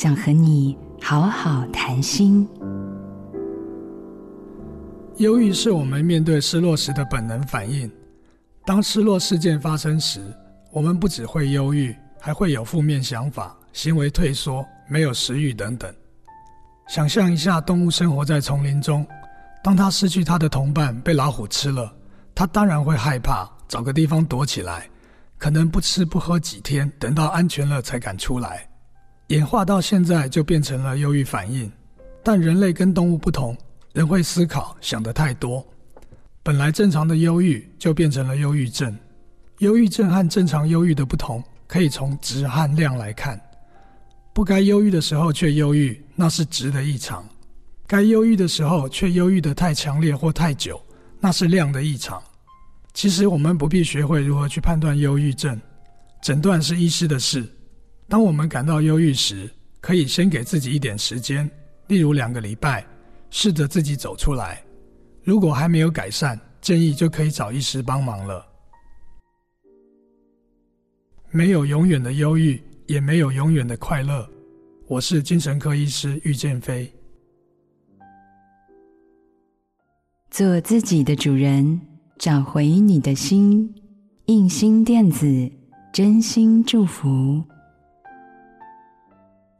想和你好好谈心。忧郁是我们面对失落时的本能反应。当失落事件发生时，我们不只会忧郁，还会有负面想法、行为退缩、没有食欲等等。想象一下，动物生活在丛林中，当它失去它的同伴，被老虎吃了，它当然会害怕，找个地方躲起来，可能不吃不喝几天，等到安全了才敢出来。演化到现在，就变成了忧郁反应。但人类跟动物不同。人会思考，想得太多，本来正常的忧郁就变成了忧郁症。忧郁症和正常忧郁的不同，可以从值和量来看。不该忧郁的时候却忧郁，那是值的异常；该忧郁的时候却忧郁得太强烈或太久，那是量的异常。其实我们不必学会如何去判断忧郁症，诊断是医师的事。当我们感到忧郁时，可以先给自己一点时间，例如两个礼拜。试着自己走出来，如果还没有改善，建议就可以找医师帮忙了。没有永远的忧郁，也没有永远的快乐。我是精神科医师郁建飞。做自己的主人，找回你的心。印心电子，真心祝福。